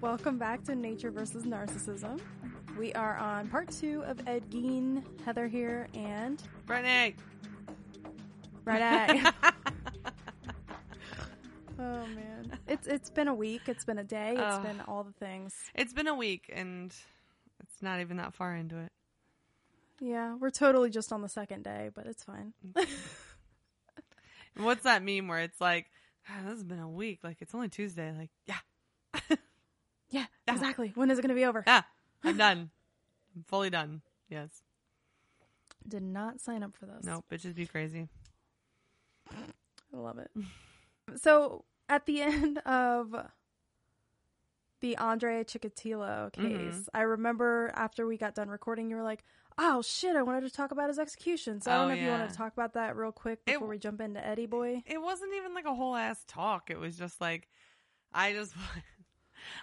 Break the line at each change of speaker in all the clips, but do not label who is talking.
Welcome back to Nature versus Narcissism. We are on part two of Ed Gein, Heather here, and
Brittany.
Red oh man, it's it's been a week. It's been a day. It's
Oh.
been all the things.
It's been a week and it's not even that far into it.
Yeah, we're totally just on the second day, but it's fine.
What's that meme where it's like, "Ah, this has been a week. Like, it's only Tuesday. Like, yeah,
Yeah,
Yeah.
exactly. When is it going to be over?
yeah, I'm done. I'm fully done. Yes.
Did not sign up for this.
No, bitches be crazy.
I love it. so at the end of the Andre Chikatilo case,
Mhm.
I remember after we got done recording, you were like, "Oh shit, I wanted to talk about his execution." So I don't
Oh,
know if you
want
to talk about that real quick
It-
before we jump into Eddie Boy.
It wasn't even like a whole ass talk. It was just like, I just,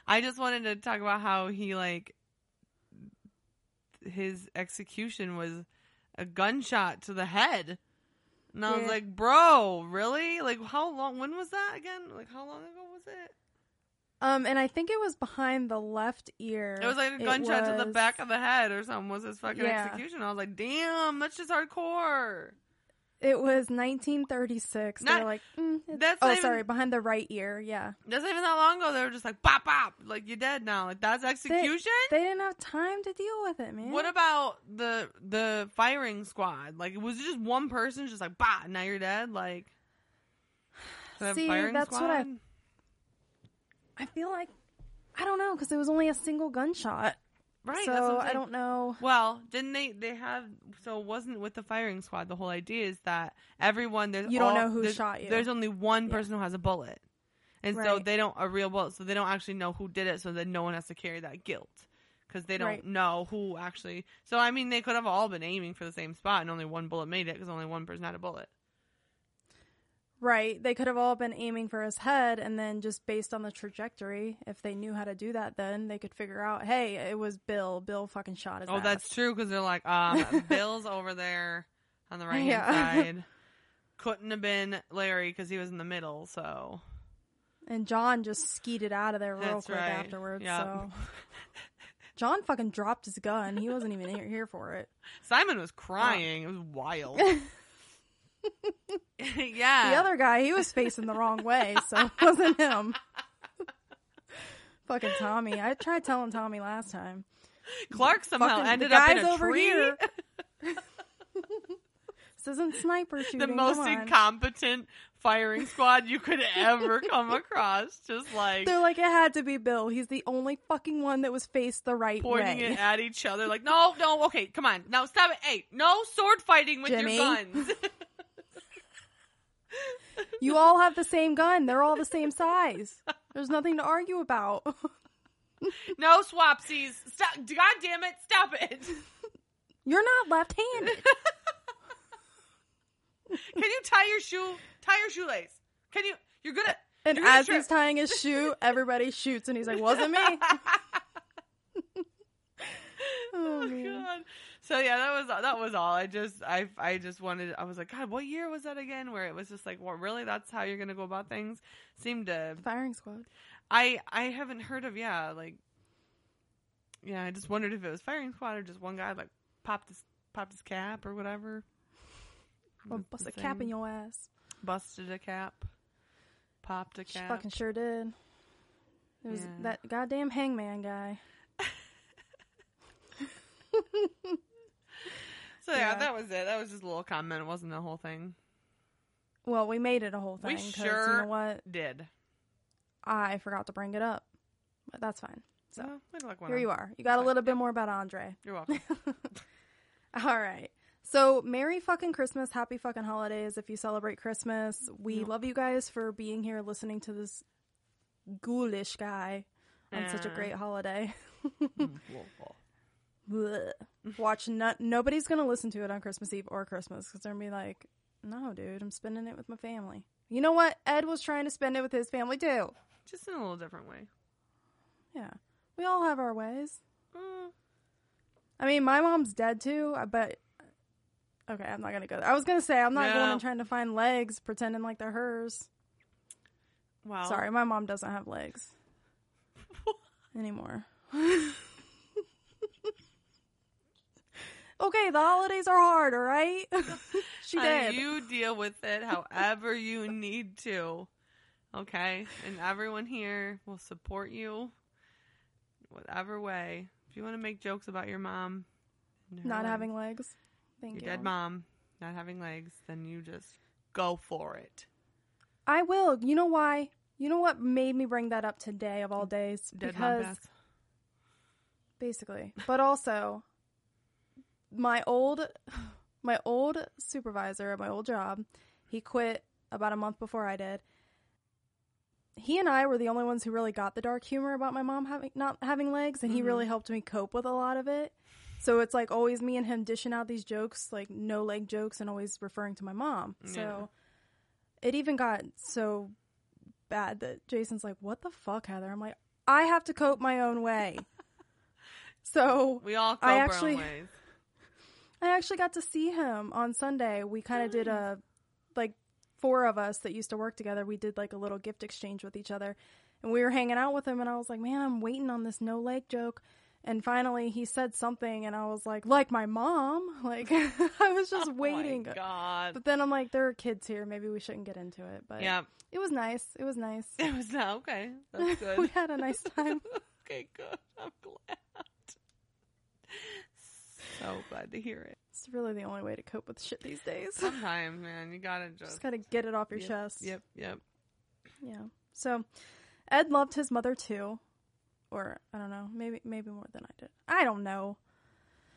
I just wanted to talk about how he like, his execution was a gunshot to the head. And I was like, bro, really? Like, how long? When was that again? Like, how long ago was it?
Um, and I think it was behind the left ear.
It was like a gunshot to the back of the head or something. Was his fucking
Yeah.
execution? I was like, damn, that's just hardcore.
It was 1936.
Not-
They're like, mm,
that's
oh,
even-
sorry, behind the right ear. Yeah,
That's not even that long ago. They were just like, pop, pop, like you're dead now. Like that's execution.
they didn't have time to deal with it, man.
What about the the firing squad? Like, was it just one person just like, bah, now you're dead? Like,
See,
firing
that's what I- I feel like I don't know because it was only a single gunshot.
Right.
so I don't know.
Well, didn't they? They have. So it wasn't with the firing squad. The whole idea is that everyone there's
You don't
all-
know who shot you.
There's only one
Yeah.
person who has a bullet, and so they don't a real bullet. So they don't actually know who did it. So that no one has to carry that guilt because they don't
Right.
know who actually. So I mean, they could have all been aiming for the same spot, and only one bullet made it because only one person had a bullet.
Right. They could have all been aiming for his head, and then just based on the trajectory, if they knew how to do that, then they could figure out, hey, it was Bill. Bill fucking shot his
Oh,
ass.
that's true because they're like, um, Bill's over there on the right hand
Yeah.
side. Couldn't have been Larry because he was in the middle. So
And John just skeeted out of there real
That's
quick
right.
afterwards.
Yep.
So John fucking dropped his gun. He wasn't even here, here for it.
Simon was crying. It was wild. yeah.
The other guy, he was facing the wrong way, so it wasn't him. fucking Tommy. I tried telling Tommy last time.
Clark somehow
Fucking-
ended up in a
over
tree.
here. This isn't sniper shooting.
the most incompetent firing squad you could ever come across. Just like
They're like, it had to be Bill. He's the only fucking one that was faced the right
pointing
way.
Pointing it at each other. Like, no, no, okay, come on. Now stop it. Hey, no sword fighting with
Jimmy.
your guns.
You all have the same gun. They're all the same size. There's nothing to argue about.
no swapsies. Stop. God damn it. Stop it.
You're not left-handed.
Can you tie your shoe? Tie your shoelace. Can you? You're gonna.
And
you're gonna
as he's tying his shoe, everybody shoots, and he's like, "Wasn't me." oh,
Oh god. So yeah, that was that was all. I just I I just wanted. I was like, God, what year was that again? Where it was just like, well, really, that's how you're gonna go about things. Seemed to.
Firing squad.
I I haven't heard of yeah like. Yeah, I just wondered if it was firing squad or just one guy like popped his popped his cap or whatever.
Well, bust a cap in your ass.
busted a cap, popped a
She
cap.
fucking sure did. It was
Yeah.
that goddamn hangman guy.
So yeah,
Yeah.
that was it. That was just a little comment. It wasn't the whole thing.
Well, we made it a whole thing. We
sure
You know what?
Did.
I forgot to bring it up, but that's fine. So
Well, way to look one
here
up.
you are. You got a little bit more about Andre.
You're welcome.
All right. So, Merry fucking Christmas. Happy fucking holidays if you celebrate Christmas. We love you guys for being here listening to this ghoulish guy on such a great holiday.
Mm,
Blech. Watch, no- nobody's going to listen to it on Christmas Eve or Christmas because they're going to be like, no, dude, I'm spending it with my family. You know what? Ed was trying to spend it with his family too.
Just in a little different way.
Yeah. We all have our ways.
Mm,
I mean, my mom's dead too, but okay, I'm not gonna go there. I was gonna say I'm not going and trying to find legs, pretending like they're hers.
wow.
Sorry, my mom doesn't have legs anymore. okay, the holidays are hard, all right? she
Honey,
did.
You deal with it however you need to. Okay? And everyone here will support you whatever way. If you want to make jokes about your mom,
not having legs. Thank
your
you.
dead mom not having legs, then you just go for it.
I will. You know why? You know what made me bring that up today of all days?
Dead
because basically. But also, my old, my old supervisor at my old job, he quit about a month before I did. He and I were the only ones who really got the dark humor about my mom having not having legs, and he
Mhm.
really helped me cope with a lot of it. So it's like always me and him dishing out these jokes, like no leg jokes, and always referring to my mom. So it even got so bad that Jason's like, "What the fuck, Heather?" I'm like, "I have to cope my own way." so
We all cope
I
our
actually-
own ways.
I actually got to see him on Sunday. We kind of did a mm. like four of us that used to work together. We did like a little gift exchange with each other, and we were hanging out with him. And I was like, "Man, I'm waiting on this no leg joke." And finally, he said something, and I was like, "Like my mom." Like I was just waiting.
Oh my God.
But then I'm like, there are kids here. Maybe we shouldn't get into it. But
Yeah.
it was nice. It was nice.
It was not okay. That's good.
we had a nice time.
okay, good. I'm glad. So glad to hear it.
It's really the only way to cope with shit these days.
Sometimes, man, you gotta just.
Just gotta get it off your
Yep,
chest.
Yep, yep.
Yeah. So Ed loved his mother too. Or I don't know, maybe maybe more than I did. I don't know.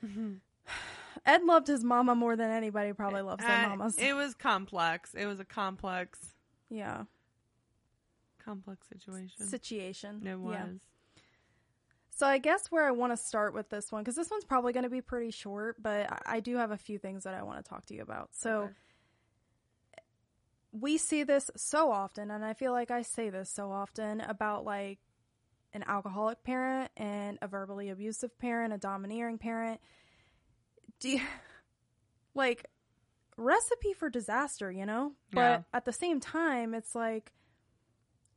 Ed loved his mama more than anybody probably loves their
Uh,
mamas.
It was complex. It was a complex,
yeah.
complex situation.
Situation.
it was.
Yeah. So I guess where I want to start with this one, because this one's probably going to be pretty short, but I, I do have a few things that I want to talk to you about. So
Okay.
we see this so often, and I feel like I say this so often about like an alcoholic parent and a verbally abusive parent, a domineering parent. Do you, like recipe for disaster, you know? But at the same time, it's like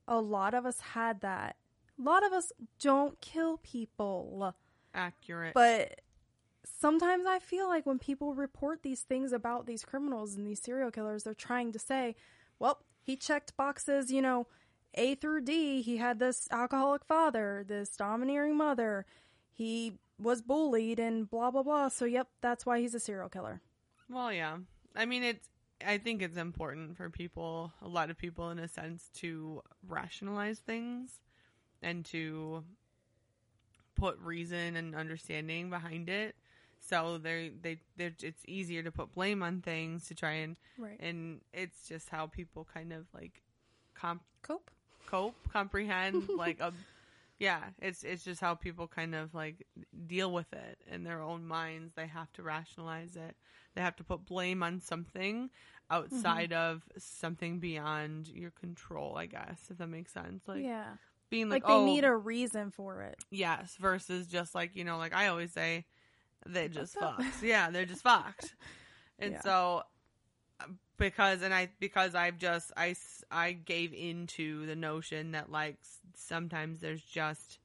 a lot of us had that. A lot of us don't kill people.
Accurate.
But sometimes I feel like when people report these things about these criminals and these serial killers, they're trying to say, well, he checked boxes, you know, A through D. He had this alcoholic father, this domineering mother. He was bullied and blah, blah, blah. So, yep, that's why he's a serial killer.
Well, yeah. I mean, it's. I think it's important for people, a lot of people, in a sense, to rationalize things and to put reason and understanding behind it. So they they they it's easier to put blame on things to try and
Right.
and it's just how people kind of like comp
Cope.
cope comprehend like a yeah it's it's just how people kind of like deal with it in their own minds they have to rationalize it they have to put blame on something outside mm-hmm. of something beyond your control i guess if that makes sense like
yeah.
Being
Like,
like,
they
oh
need a reason for it.
yes versus just like you know like i always say they just
fucked
yeah they're just fucked and
Yeah.
so because and i because i've just I I gave into the notion that like sometimes there's just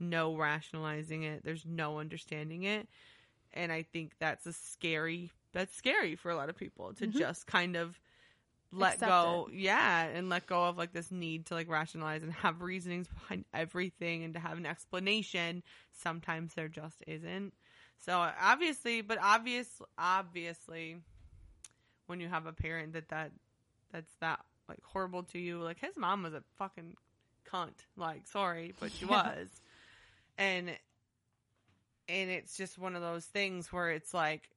no rationalizing it there's no understanding it and i think that's a scary that's scary for a lot of people to
Mhm.
just kind of let
Accept
go yeah and let go of like this need to like rationalize and have reasonings behind everything and to have an explanation sometimes there just isn't So obviously, but obvious, obviously, when you have a parent that that that's that like horrible to you, like his mom was a fucking cunt. Like, sorry, but she
Yeah.
was, and and it's just one of those things where it's like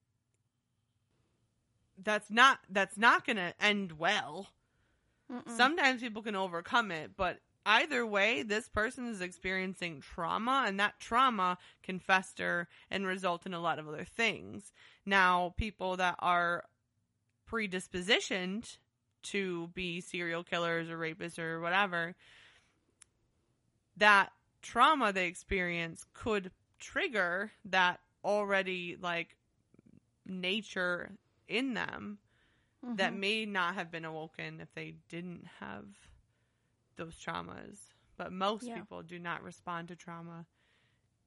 that's not that's not gonna end well.
Mm-mm.
Sometimes people can overcome it, but either way, this person is experiencing trauma, and that trauma can fester and result in a lot of other things. Now, people that are predispositioned to be serial killers or rapists or whatever, that trauma they experience could trigger that already like nature in them that
Mhm.
may not have been awoken if they didn't have those traumas. But most
Yeah.
people do not respond to trauma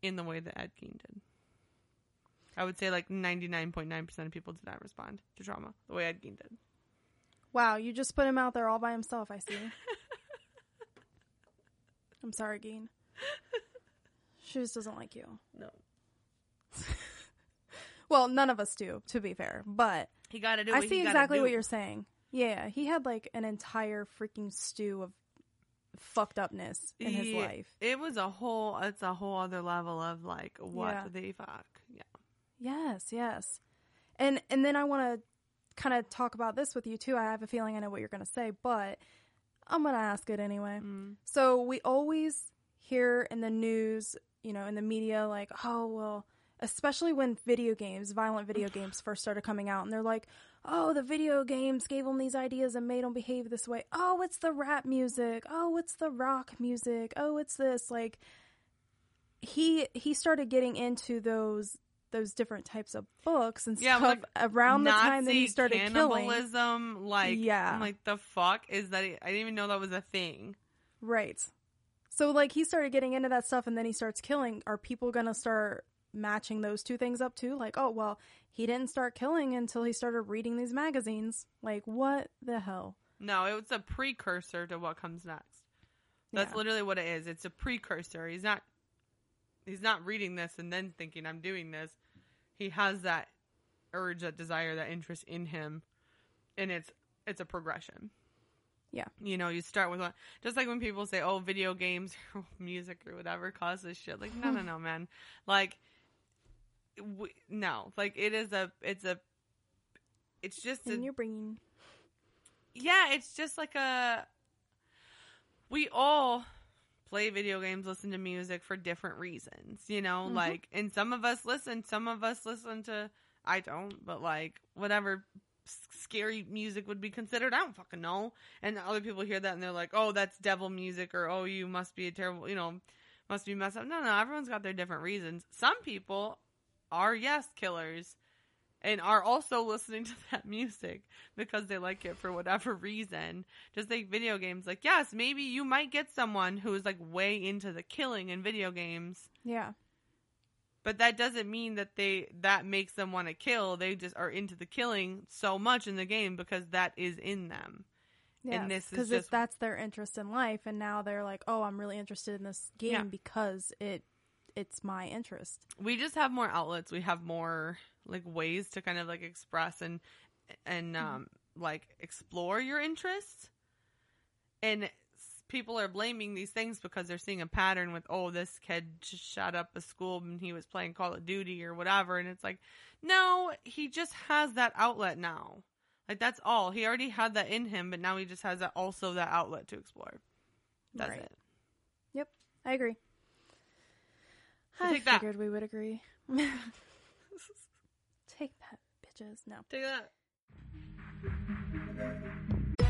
in the way that Ed Gein did. I would say like 99.9% of people did not respond to trauma the way Ed Gein did.
Wow, you just put him out there all by himself, I see. I'm sorry, Gein. She just doesn't like you.
No.
Well, none of us do, to be fair. But
He got to do
I see exactly what you're saying. Yeah, he had like an entire freaking stew of fucked upness in his
Yeah,
life.
It was a whole, it's a whole other level of like, what
Yeah.
the fuck? Yeah.
Yes, yes. And and then I want to kind of talk about this with you too. I have a feeling I know what you're going to say, but I'm going to ask it anyway.
Mm.
So we always hear in the news, you know, in the media, like, oh, well, especially when video games, violent video games first started coming out, and they're like, oh, the video games gave them these ideas and made them behave this way. Oh, it's the rap music. Oh, it's the rock music. Oh, it's this. Like, he he started getting into those those different types of books and
Yeah,
stuff
like
around the time that he
Nazi
started killing.
cannibalism, like,
Yeah.
I'm like, the fuck is that? I didn't even know that was a thing.
Right. So like he started getting into that stuff and then he starts killing. Are people going to start matching those two things up too? Like, oh, well, he didn't start killing until he started reading these magazines. Like, what the hell?
No, it was a precursor to what comes next. That's
Yeah.
literally what it is. It's a precursor. He's not he's not reading this and then thinking I'm doing this. He has that urge, that desire, that interest in him, and it's it's a progression.
Yeah.
You know, you start with one just like when people say, "Oh, video games or music or whatever causes shit." Like, no, no, no, man. Like w no, like it is a it's a it's just a
And you're bringing.
yeah, it's just like a. We all play video games, listen to music for different reasons, you know?
Mhm.
Like, and some of us listen, some of us listen to, I don't, but like, whatever scary music would be considered, I don't fucking know. And other people hear that and they're like, oh, that's devil music, or oh, you must be a terrible, you know, must be messed up. No, no, everyone's got their different reasons. Some people are, yes, killers and are also listening to that music because they like it for whatever reason. Just like video games, like yes, maybe you might get someone who is like way into the killing in video games,
Yeah.
but that doesn't mean that they that makes them want to kill. They just are into the killing so much in the game because that is in them.
Yeah.
this is
Because
just-
that's their interest in life. And now they're like, oh, I'm really interested in this game
Yeah.
because it it's my interest.
We just have more outlets. We have more like ways to kind of like express and and um like explore your interests. And people are blaming these things because they're seeing a pattern with oh this kid just shot up a school and he was playing Call of Duty or whatever and it's like no, he just has that outlet now. Like that's all. He already had that in him, but now he just has that also that outlet to explore. That's
Right.
it.
Yep. I agree.
So
I
take that.
figured we would agree. Take that, bitches. No.
Take that.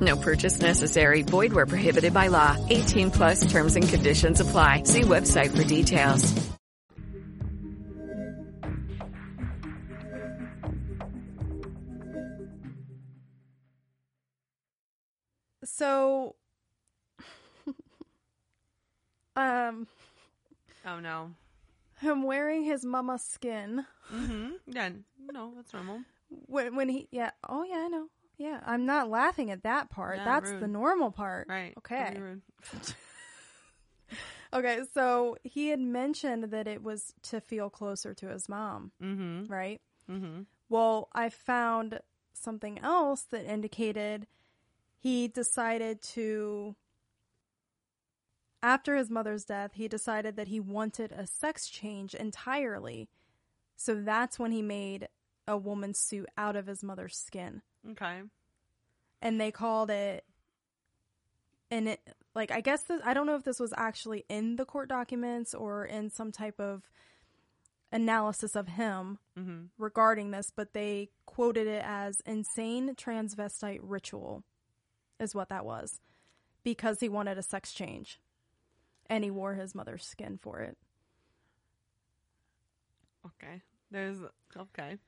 No purchase necessary. Void where prohibited by law. 18 plus terms and conditions apply. See website for details.
So, um,
Oh no.
him wearing his mama skin
Mm-hmm. Yeah. No, that's normal.
when when he yeah oh yeah I know yeah I'm not laughing at that part
Yeah,
that's
rude.
the normal part
Right.
okay okay so he had mentioned that it was to feel closer to his mom
Mm-hmm.
right
Mm-hmm.
well I found something else that indicated he decided to after his mother's death he decided that he wanted a sex change entirely so that's when he made a woman's suit out of his mother's skin
Okay.
and they called it and it like i guess this, i don't know if this was actually in the court documents or in some type of analysis of him
Mm-hmm.
regarding this but they quoted it as insane transvestite ritual is what that was because he wanted a sex change and he wore his mother's skin for it
Okay. There's okay.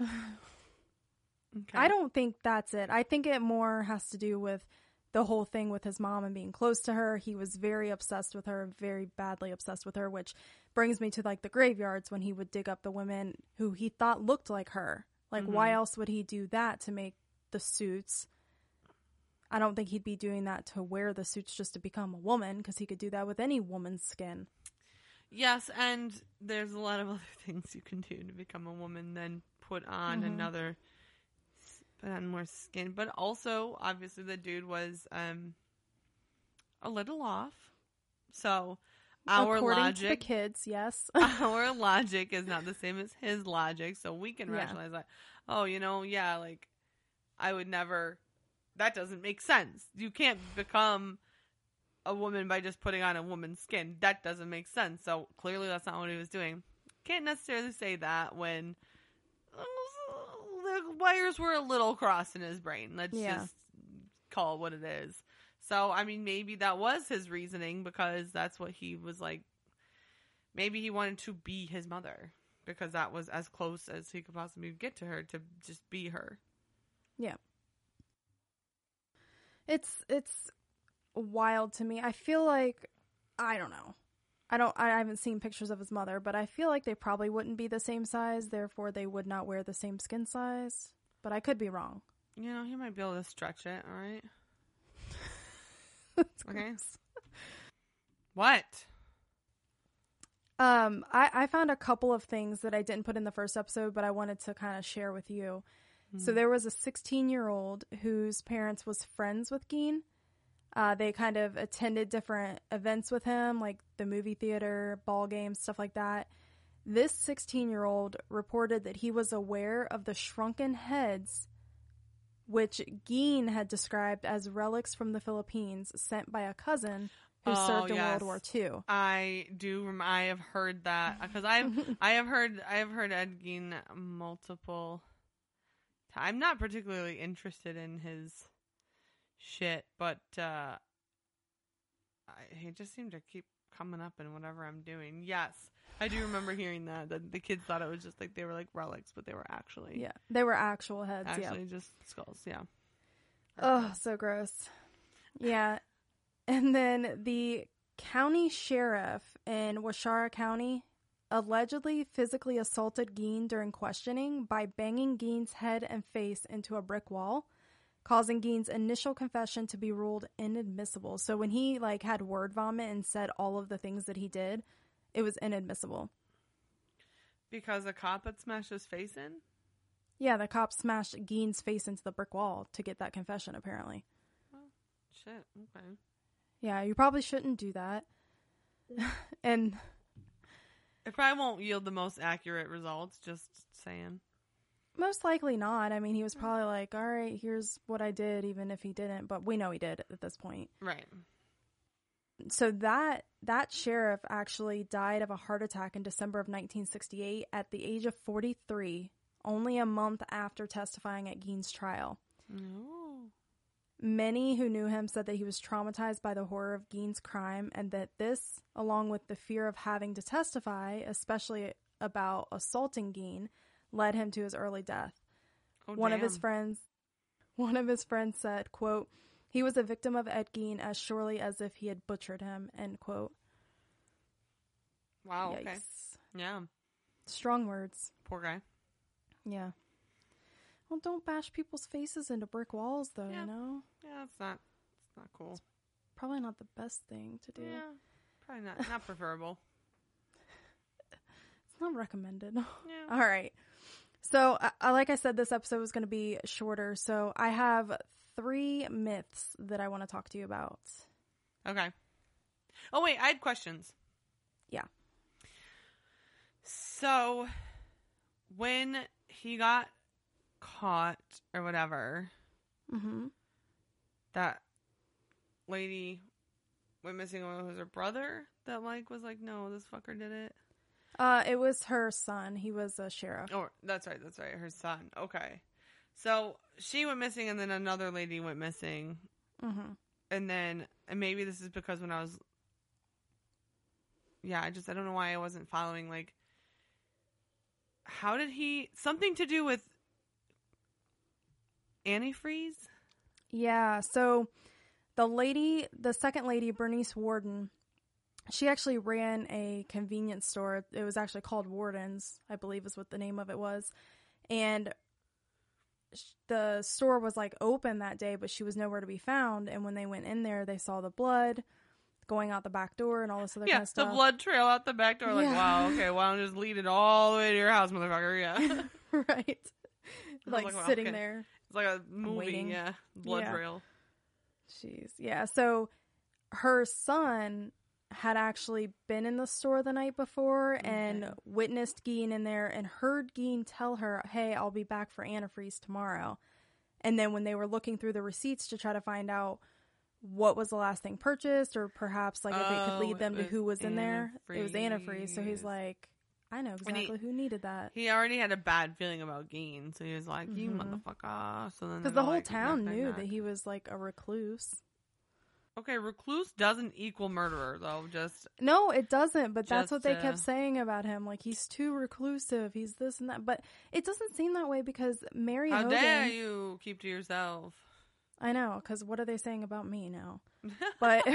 okay.
I don't think that's it. I think it more has to do with the whole thing with his mom and being close to her. He was very obsessed with her, very badly obsessed with her, which brings me to like the graveyards when he would dig up the women who he thought looked like her. Like, why mm-hmm. else would he do that to make the suits? I don't think he'd be doing that to wear the suits just to become a woman because he could do that with any woman's skin.
Yes, and there's a lot of other things you can do to become a woman than put on
Mm-hmm.
another put on more skin. But also, obviously the dude was um a little off. So our
According
logic
to the kids, yes.
our logic is not the same as his logic, so we can
Yeah.
rationalize that. Oh, you know, yeah, like I would never. That doesn't make sense. You can't become a woman by just putting on a woman's skin. That doesn't make sense. So clearly, that's not what he was doing. Can't necessarily say that when the wires were a little crossed in his brain. Let's
Yeah.
just call it what it is. So, I mean, maybe that was his reasoning because that's what he was like. Maybe he wanted to be his mother because that was as close as he could possibly get to her to just be her.
Yeah. It's it's wild to me. I feel like I don't know. I don't I haven't seen pictures of his mother, but I feel like they probably wouldn't be the same size, therefore they would not wear the same skin size. But I could be wrong.
You know, he might be able to stretch it, all right? okay. What?
Um, I, I found a couple of things that I didn't put in the first episode, but I wanted to kind of share with you. So there was a 16 year old whose parents was friends with Gein. Uh, they kind of attended different events with him, like the movie theater, ball games, stuff like that. This 16 year old reported that he was aware of the shrunken heads, which Gein had described as relics from the Philippines sent by a cousin who
Oh,
served in
yes.
World War II.
I do. Rem- I have heard that because I've I have heard I have heard Ed Gein multiple. ti- I'm not particularly interested in his shit, but uh, I, he just seemed to keep coming up in whatever I'm doing. Yes, I do remember hearing that. That the kids thought it was just like they were like relics, but they were actually
Yeah, they were actual heads. yeah.
actually just skulls. Yeah.
Oh, so gross. Yeah. And then the county sheriff in Waushara County allegedly physically assaulted Gein during questioning by banging Gein's head and face into a brick wall, causing Gein's initial confession to be ruled inadmissible. So when he like had word vomit and said all of the things that he did, it was inadmissible.
Because a cop had smashed his face in.
Yeah, the cop smashed Gein's face into the brick wall to get that confession apparently.
Shit. Okay.
Yeah, you probably shouldn't do that. and
It probably won't yield the most accurate results. Just saying.
Most likely not. I mean, he was mm-hmm. probably like, "All right, here's what I did," even if he didn't. But we know he did at this point.
Right.
So that that sheriff actually died of a heart attack in December of 1968 at the age of 43, only a month after testifying at Gein's trial.
No.
Many who knew him said that he was traumatized by the horror of Gein's crime and that this, along with the fear of having to testify, especially about assaulting Gein, led him to his early death.
Oh,
one of his friends one of his friends said, quote, he was a victim of Ed Gein as surely as if he had butchered him, end quote.
Wow.
Yikes.
Okay. Yeah.
Strong words.
Poor guy.
Yeah. Well, don't bash people's faces into brick walls, though,
Yeah.
you know?
Yeah, it's not. It's not cool.
Probably not the best thing to do.
Yeah. Probably not. Not preferable.
It's not recommended.
Yeah.
All right. So, I, I, like I said, this episode was going to be shorter. So, I have three myths that I want to talk to you about.
Okay. Oh wait, I had questions.
Yeah.
So, when he got caught or whatever,
Mm-hmm.
that lady went missing. It was her brother that like was like, no, this fucker did it.
Uh, it was her son. He was a sheriff.
Oh, that's right. That's right. Her son. Okay. So she went missing, and then another lady went missing,
Mm-hmm.
and then and maybe this is because when I was, yeah, I just I don't know why I wasn't following. Like, how did he something to do with antifreeze?
Yeah. So the lady, the second lady, Bernice Worden, she actually ran a convenience store. It was actually called Worden's, I believe is what the name of it was. And the store was like open that day, but she was nowhere to be found. And when they went in there, they saw the blood going out the back door and all this other
Yeah,
kind of stuff.
the blood trail out the back door. Like,
Yeah.
wow, okay, why don't you just lead it all the way to your house, motherfucker? Yeah,
right. Like,
like, wow,
sitting
okay.
there.
it's like a movie.
Waiting.
Yeah, blood
Yeah.
trail.
Jeez. Yeah. So her son had actually been in the store the night before and witnessed Gein in there and heard Gein tell her, Hey, I'll be back for antifreeze tomorrow. And then when they were looking through the receipts to try to find out what was the last thing purchased or perhaps like if it could
Oh,
lead them to who was in there, it was antifreeze. So he's like, I know
And he-
exactly who needed that.
He already had a bad feeling about Gein, so he was like, "You
Mhm.
motherfucker!" So then
Because the whole
like,
town knew
knock.
that he was like a recluse.
Okay, recluse doesn't equal murderer, though. Just
No, it doesn't. But that's what they
uh,
kept saying about him. Like he's too reclusive. He's this and that. But it doesn't seem that way because Mary Hogan
how
Hogan.
dare you keep to yourself?
I know. Because what are they saying about me now? But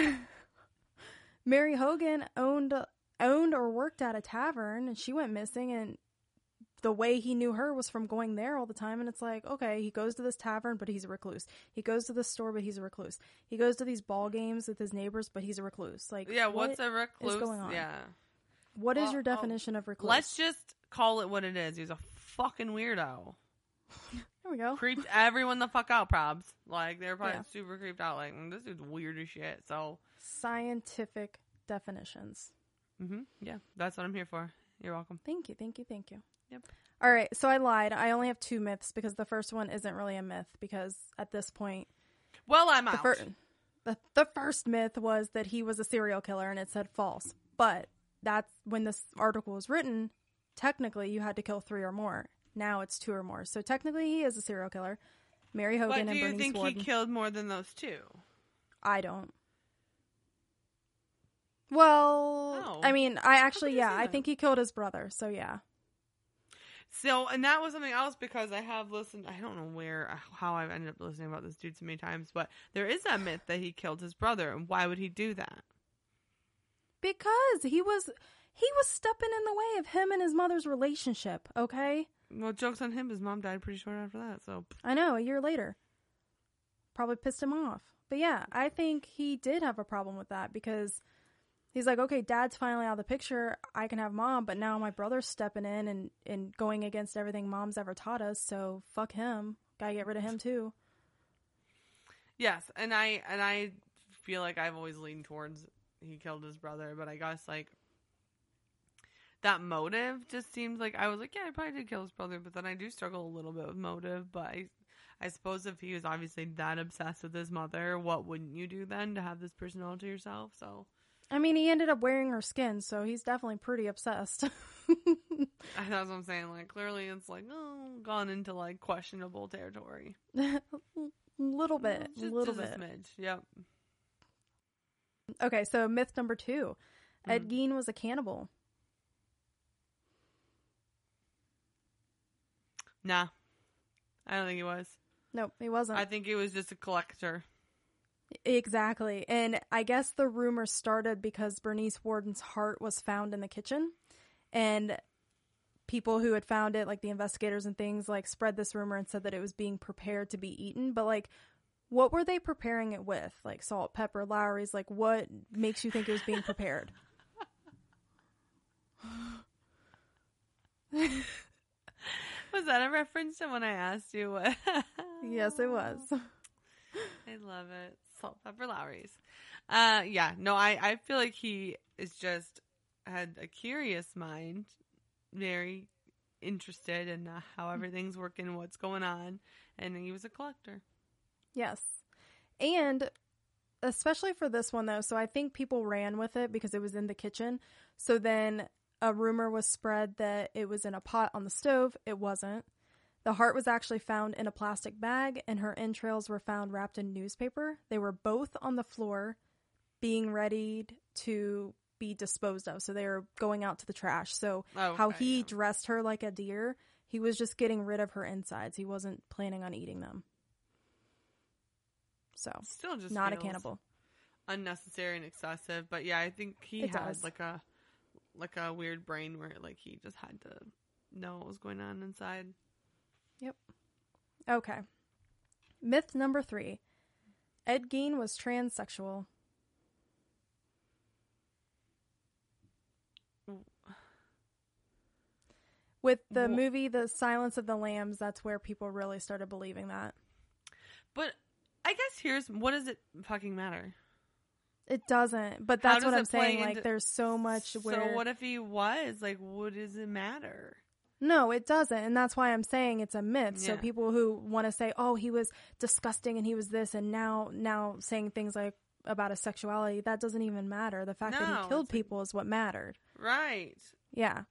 Mary Hogan owned owned or worked at a tavern, and she went missing. And the way he knew her was from going there all the time. And it's like, okay, he goes to this tavern, but he's a recluse. He goes to the store, but he's a recluse. He goes to these ball games with his neighbors, but he's a recluse. Like,
yeah,
what-
what's a recluse?
going on?
Yeah,
what is
Well,
your
oh,
definition of recluse?
let's just call it what it is. He's a fucking weirdo.
There we go.
Creeped everyone the fuck out, probs. Like they're probably
Yeah.
super creeped out. Like "Mm, this dude's weird as shit. So,
Scientific definitions.
Mm-hmm. yeah, that's what I'm here for. You're welcome.
Thank you, thank you, thank you.
Yep.
All right, so I lied. I only have two myths because the first one isn't really a myth because at this point,
Well, I'm
the,
out.
fir- the, the first myth was that he was a serial killer and it said false. But that's when this article was written, technically you had to kill three or more. Now it's two or more. So technically he is a serial killer. Mary
but
Hogan
do
and
you think
Worden.
he killed more than those two?
I don't. Well,
Oh.
I mean, I actually, yeah, I think he killed his brother. So yeah.
So, and that was something else because I have listened. I don't know where, how I've ended up listening about this dude so many times, but there is that myth that he killed his brother. And why would he do that?
Because he was he was stepping in the way of him and his mother's relationship, okay?
Well, jokes on him. His mom died pretty short after that. So,
I know, a year later. Probably pissed him off. But yeah, I think he did have a problem with that because he's like, okay, dad's finally out of the picture. I can have mom, but now my brother's stepping in and, and going against everything mom's ever taught us. So fuck him. Gotta get rid of him too.
yes, and I and I feel like I've always leaned towards he killed his brother, but I guess like that motive just seems like I was like, yeah, I probably did kill his brother, but then I do struggle a little bit with motive. But I, I suppose if he was obviously that obsessed with his mother, what wouldn't you do then to have this person all to yourself? So
I mean, he ended up wearing her skin, so he's definitely pretty obsessed.
that's what I'm saying. Like clearly, it's like oh, gone into like questionable territory.
little bit,
Just,
little
just
bit.
a smidge. Yep.
Okay, so myth number two:
Mm.
Ed Gein was a cannibal.
Nah, I don't think he was.
Nope, he wasn't.
I think he was just a collector.
Exactly. And I guess the rumor started because Bernice Worden's heart was found in the kitchen. And people who had found it, like the investigators and things, like spread this rumor and said that it was being prepared to be eaten. But like, what were they preparing it with? Like salt, pepper, Lawry's? Like, what makes you think it was being prepared?
Was that a reference to when I asked you what?
yes, it was.
I love it. Salt, pepper, Lawry's. Uh, yeah, no, I, I feel like he is just had a curious mind, very interested in uh, how everything's working, what's going on, and he was a collector.
Yes. And especially for this one though, so I think people ran with it because it was in the kitchen. So then a rumor was spread that it was in a pot on the stove. It wasn't. The heart was actually found in a plastic bag and her entrails were found wrapped in newspaper. They were both on the floor being readied to be disposed of. So they were going out to the trash. So
Oh,
how he dressed her like a deer, he was just getting rid of her insides. He wasn't planning on eating them. So
Still just
not a cannibal.
unnecessary and excessive. But yeah, I think he
It
had
does.
like a like a weird brain where like he just had to know what was going on inside.
Yep. Okay. Myth number three. Ed Gein was transsexual. With the movie The Silence of the Lambs, that's where people really started believing that.
But I guess here's what does it fucking matter?
It doesn't, but that's what I'm saying. Like,
into-
there's so much where.
So what if he was like? What does it matter?
No, it doesn't. And that's why I'm saying it's a myth. So people who want to say, "Oh, he was disgusting and he was this," and now now saying things like about his sexuality, that doesn't even matter. The fact that he killed people is what mattered.
Right.
Yeah.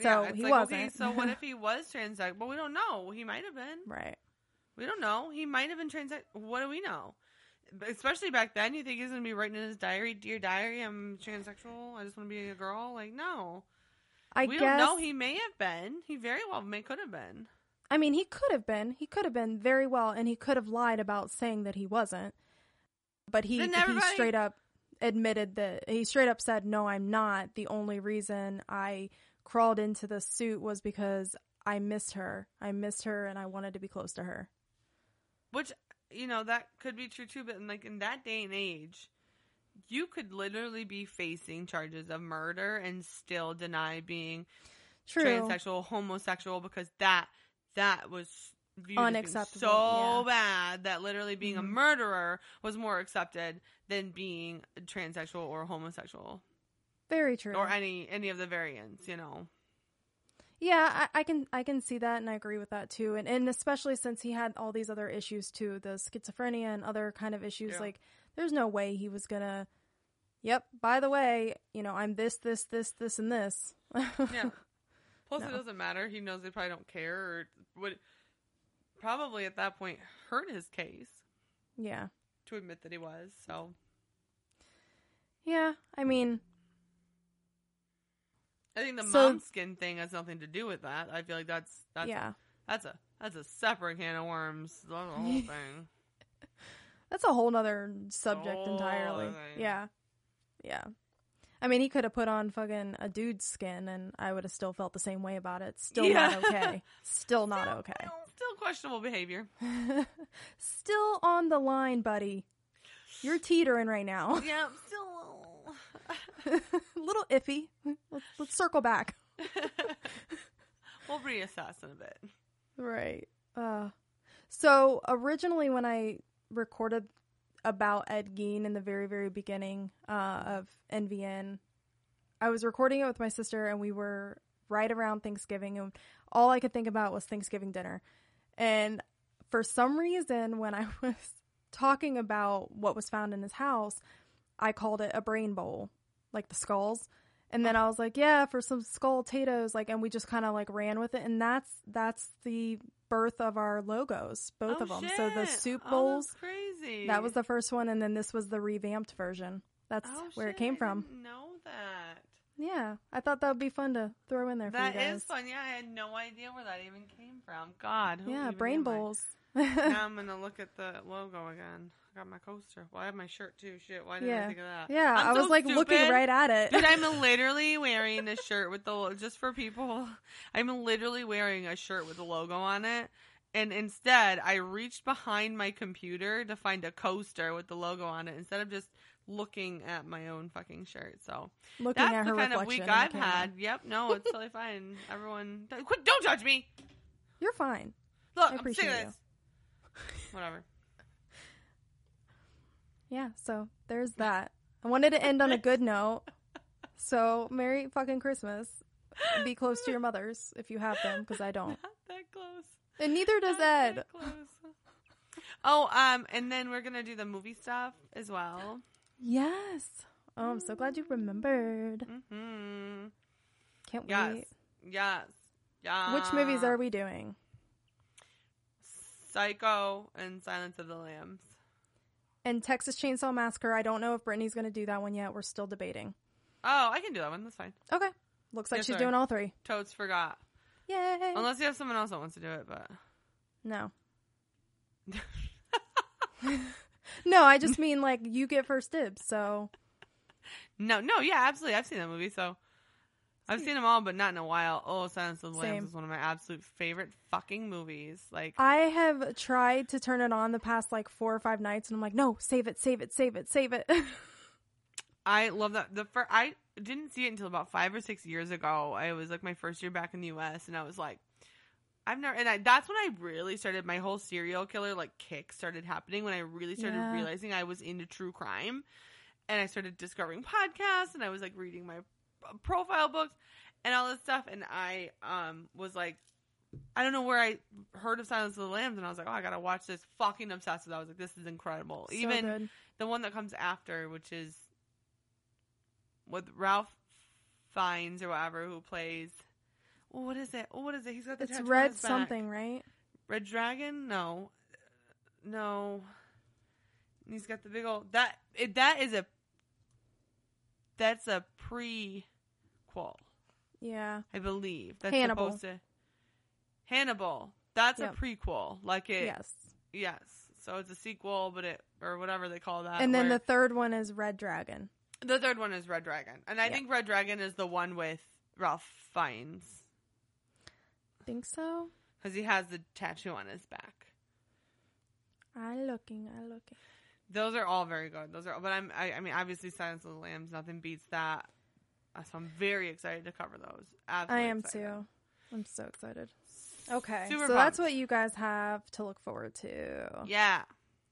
So
yeah,
he
like,
wasn't.
Okay, so what if he was transsexual? Well, we don't know. He might have been.
right.
We don't know. He might have been transsexual. What do we know? Especially back then, you think he's gonna be writing in his diary, "Dear diary, I'm transsexual. I just want to be a girl." Like, no,
I
we
guess.
don't know. He may have been. He very well may could have been.
I mean, he could have been. He could have been very well, and he could have lied about saying that he wasn't. But he
Then
he straight up admitted that he straight up said, "No, I'm not. The only reason I crawled into the suit was because I missed her. I missed her, and I wanted to be close to her."
Which you know that could be true too. But in, like in that day and age, you could literally be facing charges of murder and still deny being
True.
transsexual, homosexual because that that was viewed as being
Unacceptable,
so
yeah. Mm-hmm.
bad that literally being a murderer was more accepted than being transsexual or homosexual
Very true.
or any any of the variants. You know,
Yeah, I, I can I can see that and I agree with that too. And and especially since he had all these other issues too, the schizophrenia and other kind of issues,
Yeah.
like there's no way he was gonna Yep, by the way, you know, I'm this, this, this, this, and this.
yeah. Plus, it doesn't matter. He knows they probably don't care or would probably at that point hurt his case
yeah.
to admit that he was. So
Yeah. I mean
I think the
So-
mom skin thing has nothing to do with that. I feel like that's that's
yeah.
That's a that's a separate can of worms. That's the whole thing.
That's a whole nother subject
Whole
entirely.
thing.
Yeah. Yeah. I mean, he could have put on fucking a dude's skin and I would have still felt the same way about it. Still
Yeah.
not okay. Still not okay.
Still, still questionable behavior.
Still on the line, buddy. You're teetering right now.
Yeah, I'm still.
a little iffy. Let's, let's circle back.
we'll reassess in a bit.
Right. Uh, so originally, when I recorded about Ed Gein in the very, very beginning uh, of NVN, I was recording it with my sister, and we were right around Thanksgiving, and all I could think about was Thanksgiving dinner. And for some reason, when I was talking about what was found in his house, I called it a brain bowl, like the skulls. And then I was like, yeah, for some skull potatoes, like, and we just kind of like ran with it, and that's that's the birth of our logos, both
Oh,
of them. So the soup
Oh,
bowls,
that's crazy.
that was the first one, and then this was the revamped version. That's
Oh,
where it
shit,
came
I
from.
didn't know that.
Yeah, I thought that would be fun to throw in there for you guys.
is fun. Yeah, I had no idea where that even came from. God, who
Yeah, brain bowls.
now I'm gonna look at the logo again. I got my coaster. Well, I have my shirt too. Shit, why didn't I think of that?
yeah.
I'm
I was
so
like looking right at it.
Dude, I'm literally wearing a shirt with the just for people. I'm literally wearing a shirt with the logo on it, and instead I reached behind my computer to find a coaster with the logo on it instead of just looking at my own fucking shirt. So
looking
that's
at her
the kind of week I've had. Yep, no, it's totally fine. Everyone, quit! Don't judge me.
You're fine.
Look,
I
I'm sick
appreciate
of
you.
this. Whatever.
Yeah, so there's that. I wanted to end on a good note. So, Merry fucking Christmas. Be close to your mothers if you have them, because I don't.
Not that close.
And neither does
Not
Ed.
that close. Oh, um, and then we're gonna do the movie stuff as well.
Yes. Oh, I'm so glad you remembered.
hmm
Can't
Yes.
wait.
Yes. Yeah.
Which movies are we doing?
Psycho and Silence of the Lambs.
And Texas Chainsaw Massacre, I don't know if Brittany's going to do that one yet. We're still debating.
Oh, I can do that one. That's fine.
Okay. Looks like
Yes,
she's
sir.
doing all three.
Totes forgot.
Yay.
Unless you have someone else that wants to do it, but
No. no, I just mean like you get first dibs, so
no, no, yeah, absolutely. I've seen that movie, so I've seen them all, but not in a while. Oh, Silence of the
Same.
Lambs is one of my absolute favorite fucking movies. Like,
I have tried to turn it on the past like four or five nights, and I'm like, no, save it, save it, save it, save it.
I love that. The first, I didn't see it until about five or six years ago. I was like my first year back in the U.S. and I was like, I've never, and I, that's when I really started my whole serial killer like kick started happening. When I really started
Yeah.
realizing I was into true crime, and I started discovering podcasts, and I was like reading my profile books and all this stuff, and I um was like. I don't know where I heard of Silence of the Lambs, and I was like, "Oh, I gotta watch this." Fucking obsessed with. it. I was like, "This is incredible."
So
Even
good.
the one that comes after, which is with Ralph Fiennes or whatever, who plays. Oh, what is it? Oh, what is it? He's got the
It's red something, right?
Red Dragon? No, no. He's got the big old that. It, that is a. That's a prequel,
Yeah.
I believe. That's
Hannibal.
supposed to. Hannibal. That's
Yep.
a prequel. Like it.
yes.
Yes. So it's a sequel, but it or whatever they call that.
and then the third one is Red Dragon.
The third one is Red Dragon, and I
Yeah.
think Red Dragon is the one with Ralph Fiennes
Think so?
because he has the tattoo on his back.
I looking, I looking.
Those are all very good. Those are, but I'm, I, I mean, obviously, Silence of the Lambs, nothing beats that. Uh, So I'm very excited to cover those.
I am
excited.
too. I'm so excited. Okay.
Super
so that's what you guys have to look forward to.
Yeah,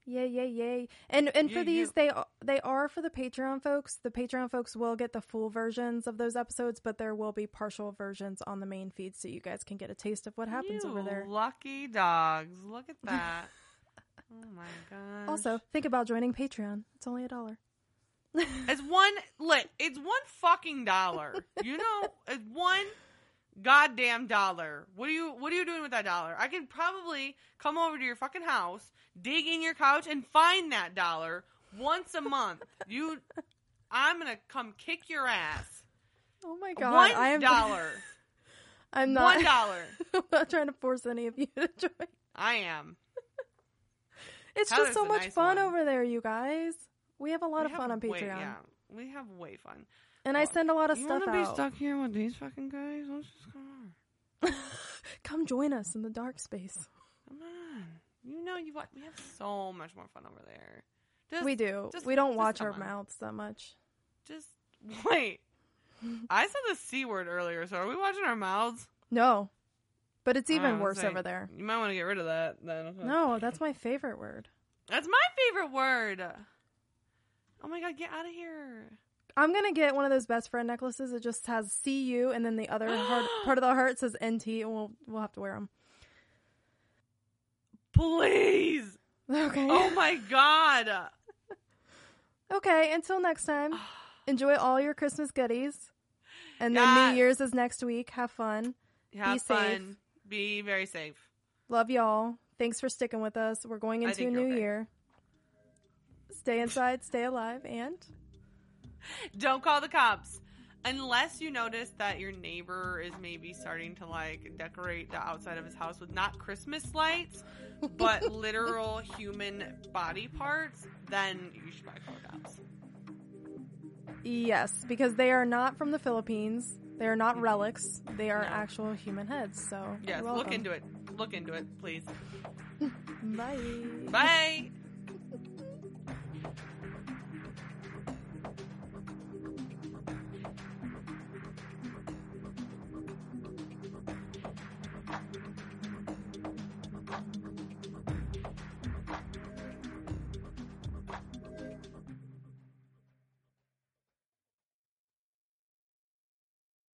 Yay, yay, yay. And and for
Yeah,
these
you-
they they are for the Patreon folks. The Patreon folks will get the full versions of those episodes, but there will be partial versions on the main feed so you guys can get a taste of what happens
You
over there.
Lucky dogs. Look at that. oh my god.
Also, think about joining Patreon. It's only a dollar.
It's one lit. It's one fucking dollar. You know, it's one goddamn dollar. What are you what are you doing with that dollar? I can probably come over to your fucking house, dig in your couch and find that dollar once a month. You I'm going to come kick your ass.
Oh my god.
One
I am
dollar.
I'm not
One dollar.
I'm not trying to force any of you to join.
I am.
It's
Tyler's
just so much
nice
fun
one.
over there, you guys. We have a lot
We
of fun on Patreon.
way- yeah, we have way fun.
And I send a lot of stuff out.
you
stuff
wanna be stuck here with these fucking guys? Let's just come on.
Come join us in the dark space.
Come on. You know you we have so much more fun over there. Just,
we do.
just-
we don't watch our
on.
mouths that much.
Just wait. I said the c word earlier, so are we watching our mouths?
No. But it's even worse
say,
over there.
You might want to get rid of that. Then.
No, that's my favorite word.
that's my favorite word. Oh my god, get out of here!
I'm gonna get one of those best friend necklaces. It just has CU and then the other heart, part of the heart says NT, and we'll we'll have to wear them.
Please.
Okay.
Oh my god.
Okay. Until next time, enjoy all your Christmas goodies, and then
Yes.
New Year's is next week. Have fun.
Have
Be
fun.
safe.
Be very safe.
Love y'all. Thanks for sticking with us. We're going into a new year. Stay inside, stay alive, and
Don't call the cops. Unless you notice that your neighbor is maybe starting to like decorate the outside of his house with not Christmas lights, but literal human body parts, then you should probably call the cops.
yes, because they are not from the Philippines. They are not relics. They are actual human heads. So
Yes, look into it. Look into it, please.
Bye.
Bye.